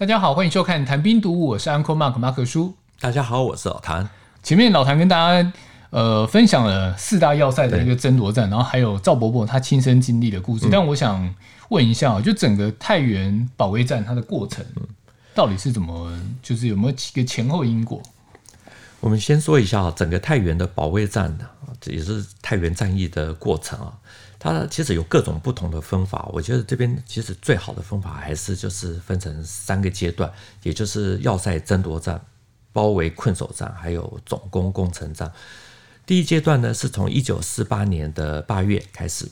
大家好，欢迎收看《谈兵读物》，我是 Uncle Mark 马克叔。大家好，我是老谭。前面老谭跟大家呃分享了四大要塞的一个争夺战，然后还有赵伯伯他亲身经历的故事。嗯、但我想问一下，就整个太原保卫战它的过程到底是怎么，就是有没有几个前后因果？我们先说一下整个太原的保卫战的，这也是太原战役的过程啊。它其实有各种不同的分法，我觉得这边其实最好的方法还是就是分成三个阶段，也就是要塞争夺战、包围困守战，还有总攻攻城战。第一阶段呢，是从一九四八年的八月开始，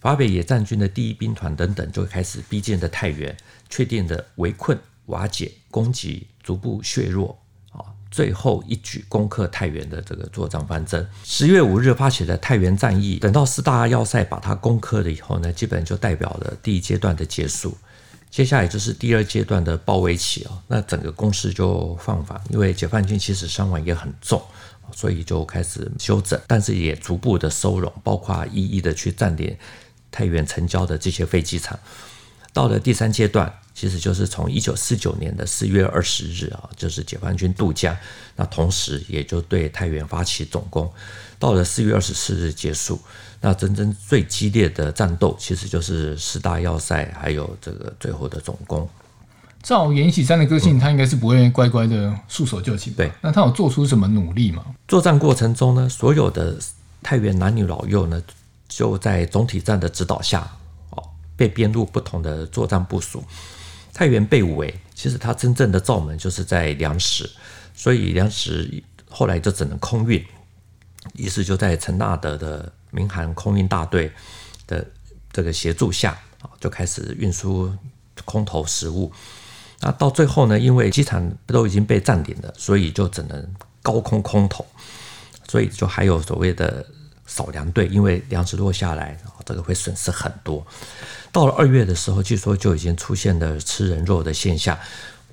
华北野战军的第一兵团等等就开始逼近的太原，确定的围困、瓦解、攻击，逐步削弱。最后一举攻克太原的这个作战方针。十月五日发起的太原战役，等到四大要塞把它攻克了以后呢，基本就代表了第一阶段的结束。接下来就是第二阶段的包围期啊，那整个攻势就放缓，因为解放军其实伤亡也很重，所以就开始休整，但是也逐步的收拢，包括一一的去占领太原城郊的这些飞机场。到了第三阶段。其实就是从一九四九年的四月二十日啊，就是解放军渡江，那同时也就对太原发起总攻，到了四月二十四日结束。那真正最激烈的战斗，其实就是四大要塞，还有这个最后的总攻。照阎锡山的个性，他应该是不会乖乖的束手就擒。对，那他有做出什么努力吗？作战过程中呢，所有的太原男女老幼呢，就在总体战的指导下，哦，被编入不同的作战部署。太原被围，其实它真正的罩门就是在粮食，所以粮食后来就只能空运，于是就在陈纳德的民航空运大队的这个协助下啊，就开始运输空投食物。那到最后呢，因为机场都已经被占领了，所以就只能高空空投，所以就还有所谓的少粮队，因为粮食落下来，这个会损失很多。到了二月的时候，据说就已经出现了吃人肉的现象。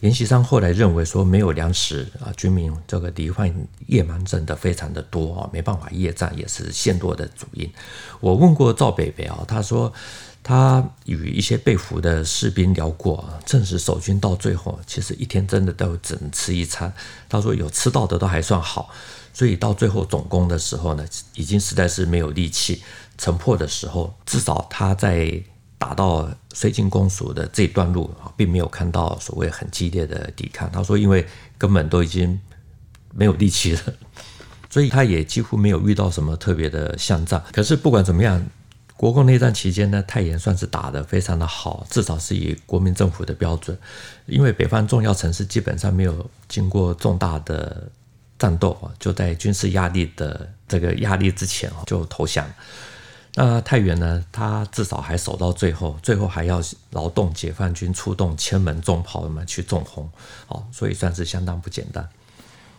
阎锡山后来认为说没有粮食啊，军民这个罹患夜盲症的非常的多啊，没办法夜战也是陷落的主因。我问过赵北北啊，他说他与一些被俘的士兵聊过啊，证实守军到最后其实一天真的都只能吃一餐。他说有吃到的都还算好，所以到最后总攻的时候呢，已经实在是没有力气。城破的时候，至少他在。打到绥靖公署的这段路啊，并没有看到所谓很激烈的抵抗。他说，因为根本都已经没有力气了，所以他也几乎没有遇到什么特别的巷战。可是不管怎么样，国共内战期间呢，太原算是打得非常的好，至少是以国民政府的标准。因为北方重要城市基本上没有经过重大的战斗啊，就在军事压力的这个压力之前，就投降。那太原呢？他至少还守到最后，最后还要劳动解放军出动千门重炮们去纵轰，哦，所以算是相当不简单。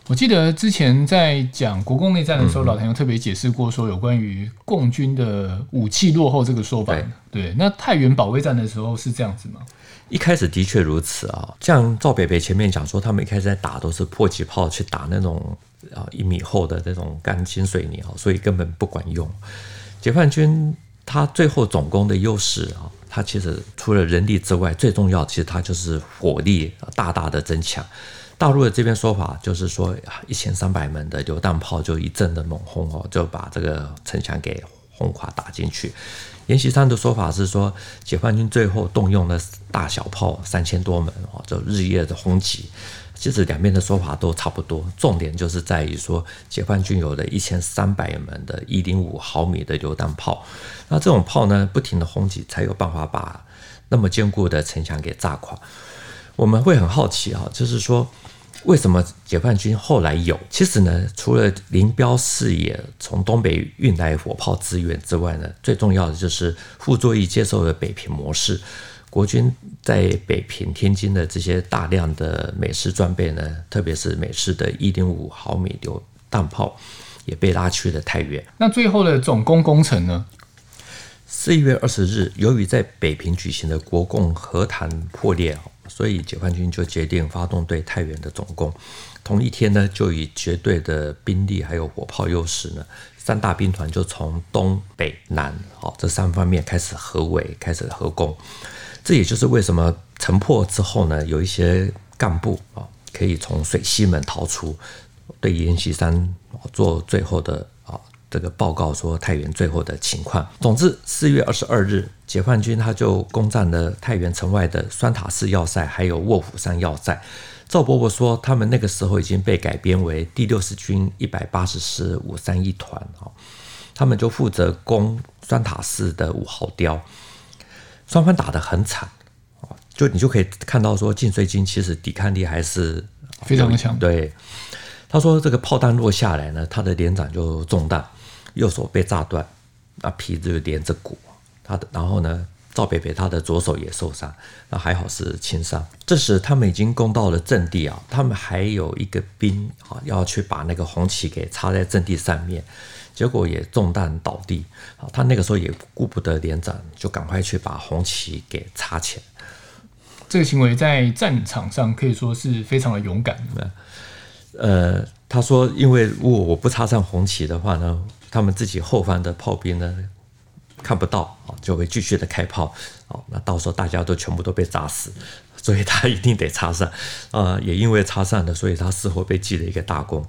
我记得之前在讲国共内战的时候，嗯、老谭有特别解释过，说有关于共军的武器落后这个说法。对，对，那太原保卫战的时候是这样子吗？一开始的确如此啊，像赵北北前面讲说，他们一开始在打都是迫击炮去打那种啊一米厚的那种钢筋水泥啊，所以根本不管用。解放军他最后总攻的优势啊，他其实除了人力之外，最重要其实他就是火力大大的增强。大陆的这边说法就是说，一千三百门的榴弹炮就一阵的猛轰哦，就把这个城墙给轰垮打进去。阎锡山的说法是说，解放军最后动用了大小炮三千多门哦，就日夜的轰击。其实两边的说法都差不多，重点就是在于说，解放军有了一千三百门的一零五毫米的榴弹炮，那这种炮呢，不停的轰击，才有办法把那么坚固的城墙给炸垮。我们会很好奇啊，就是说，为什么解放军后来有？其实呢，除了林彪视野从东北运来火炮支援之外呢，最重要的就是傅作义接受了北平模式。国军在北平、天津的这些大量的美式装备呢，特别是美式的一点五毫米榴弹炮，也被拉去了太原。那最后的总攻工程呢？四月二十日，由于在北平举行的国共和谈破裂，所以解放军就决定发动对太原的总攻。同一天呢，就以绝对的兵力还有火炮优势呢，三大兵团就从东北南，好这三方面开始合围，开始合攻。这也就是为什么城破之后呢，有一些干部啊可以从水西门逃出，对阎锡山做最后的这个报告，说太原最后的情况。总之，四月二十二日，解放军他就攻占了太原城外的双塔寺要塞，还有卧虎山要塞。赵伯伯说，他们那个时候已经被改编为第六十军一百八十师五三一团啊，他们就负责攻双塔寺的五号碉，双方打得很惨啊，就你就可以看到说，晋绥军其实抵抗力还是非常的强。对，他说这个炮弹落下来呢，他的连长就中弹，右手被炸断，那皮就连着骨，他的然后呢。赵北北他的左手也受伤，那还好是轻伤。这时他们已经攻到了阵地啊，他们还有一个兵啊要去把那个红旗给插在阵地上面，结果也中弹倒地。啊，他那个时候也顾不得连长，就赶快去把红旗给插起来。这个行为在战场上可以说是非常的勇敢。呃，他说，因为如果我不插上红旗的话呢，他们自己后方的炮兵呢，看不到啊，就会继续的开炮，哦，那到时候大家都全部都被炸死，所以他一定得插上，啊，也因为插上了，所以他事后被记了一个大功。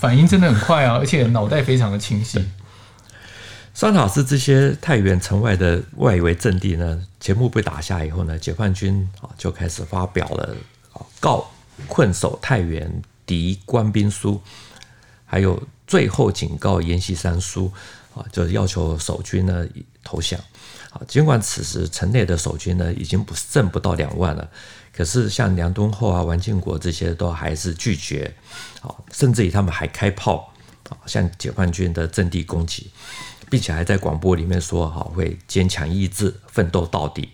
反应真的很快啊，而且脑袋非常的清晰。酸塔寺这些太原城外的外围阵地呢，全部被打下以后呢，解放军啊就开始发表了告困守太原敌官兵书，还有最后警告阎锡山书。啊，就是要求守军呢投降。啊，尽管此时城内的守军呢已经不剩不到两万了，可是像梁敦厚啊、王敬国这些都还是拒绝。啊，甚至于他们还开炮啊，向解放军的阵地攻击，并且还在广播里面说：“哈，会坚强意志，奋斗到底，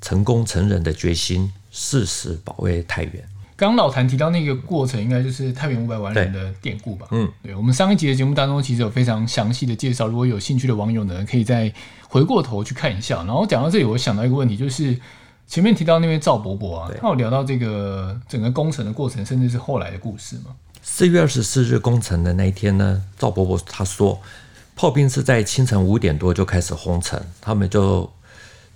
成功成仁的决心，誓死保卫太原。”刚老谭提到那个过程，应该就是太原五百万人的典故吧？嗯，对，我们上一集的节目当中，其实有非常详细的介绍。如果有兴趣的网友呢，可以再回过头去看一下。然后讲到这里，我想到一个问题，就是前面提到那位赵伯伯啊，他有聊到这个整个工程的过程，甚至是后来的故事吗？四月二十四日工程的那一天呢，赵伯伯他说，炮兵是在清晨五点多就开始轰城，他们就。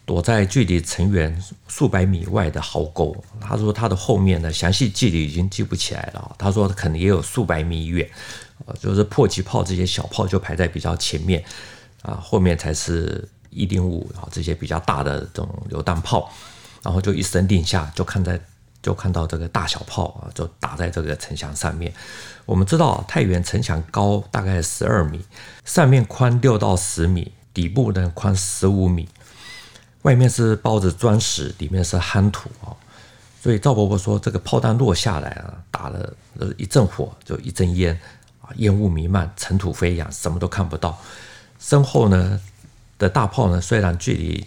躲在距离城垣数百米外的壕沟，他说他的后面呢，详细距离已经记不起来了。他说可能也有数百米远，呃就是迫击炮这些小炮就排在比较前面，啊，后面才是一零五啊这些比较大的这种榴弹炮，然后就一声令下，就看在就看到这个大小炮啊，就打在这个城墙上面。我们知道太原城墙高大概十二米，上面宽六到十米，底部呢宽十五米。外面是包着砖石，里面是夯土啊，所以赵伯伯说，这个炮弹落下来啊，打了一阵火，就一阵烟啊，烟雾弥漫，尘土飞扬，什么都看不到。身后呢的大炮呢，虽然距离。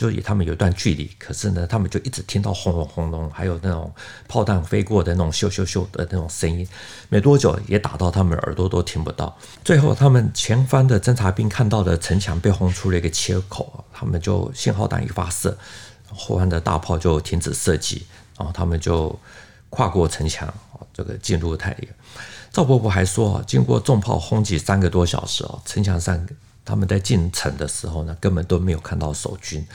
就以他们有一段距离，可是呢，他们就一直听到轰隆轰隆，还有那种炮弹飞过的那种咻咻咻的那种声音，没多久也打到他们耳朵都听不到。最后，他们前方的侦察兵看到的城墙被轰出了一个切口，他们就信号弹一发射，后方的大炮就停止射击，然后他们就跨过城墙，这个进入太原。赵伯伯还说啊，经过重炮轰击三个多小时哦，城墙上。他们在进城的时候呢，根本都没有看到守军。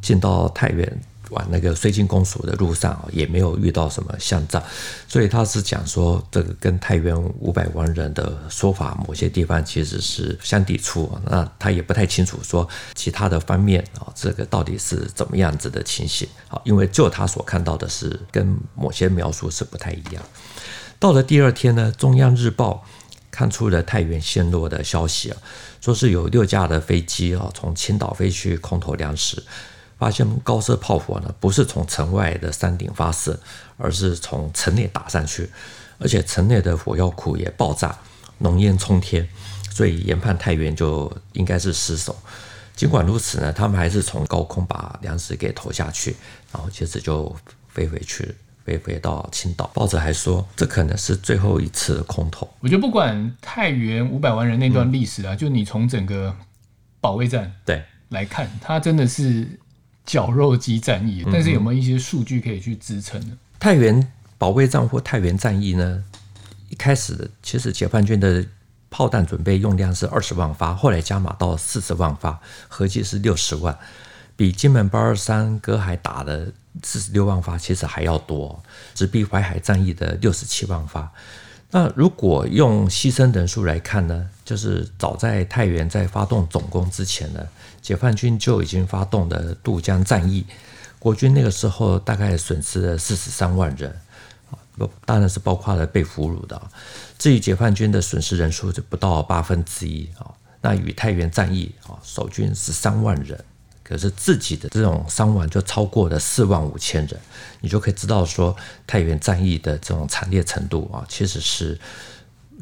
进到太原往那个绥靖公署的路上啊也没有遇到什么巷战。所以他是讲说，这个跟太原五百万人的说法，某些地方其实是相抵触。那他也不太清楚说其他的方面啊，这个到底是怎么样子的情形啊？因为就他所看到的是跟某些描述是不太一样。到了第二天呢，中央日报看出了太原陷落的消息啊。说是有六架的飞机啊，从青岛飞去空投粮食，发现高射炮火呢，不是从城外的山顶发射，而是从城内打上去，而且城内的火药库也爆炸，浓烟冲天，所以研判太原就应该是失守。尽管如此呢，他们还是从高空把粮食给投下去，然后接着就飞回去。飞回到青岛，报纸还说这可能是最后一次空投。我觉得不管太原五百万人那段历史啊，嗯、就你从整个保卫战对来看，它真的是绞肉机战役。但是有没有一些数据可以去支撑呢？太原保卫战或太原战役呢？一开始其实解放军的炮弹准备用量是二十万发，后来加码到四十万发，合计是六十万，比金门八二三、葛海打的。四十六万发其实还要多，只比淮海战役的六十七万发。那如果用牺牲人数来看呢，就是早在太原在发动总攻之前呢，解放军就已经发动了渡江战役，国军那个时候大概损失了四十三万人，啊，当然是包括了被俘虏的。至于解放军的损失人数就不到八分之一啊。那与太原战役啊，守军十三万人，可是自己的这种伤亡就超过了四万五千人，你就可以知道说太原战役的这种惨烈程度啊，其实是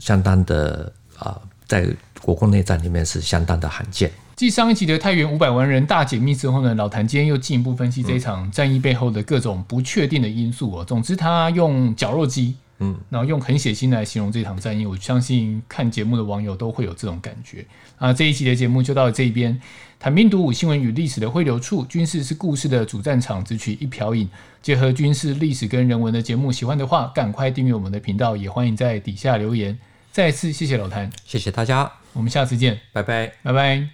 相当的啊，在国共内战里面是相当的罕见。继上一集的太原五百万人大解密之后呢，老谭今天又进一步分析这场战役背后的各种不确定的因素哦。总之，他用绞肉机。嗯，然后用很血腥来形容这场战役，我相信看节目的网友都会有这种感觉。啊，这一期的节目就到这一边。谈兵读武，新闻与历史的汇流处，军事是故事的主战场，只取一瓢饮，结合军事历史跟人文的节目，喜欢的话赶快订阅我们的频道，也欢迎在底下留言。再次谢谢老谭，谢谢大家，我们下次见，拜拜，拜拜。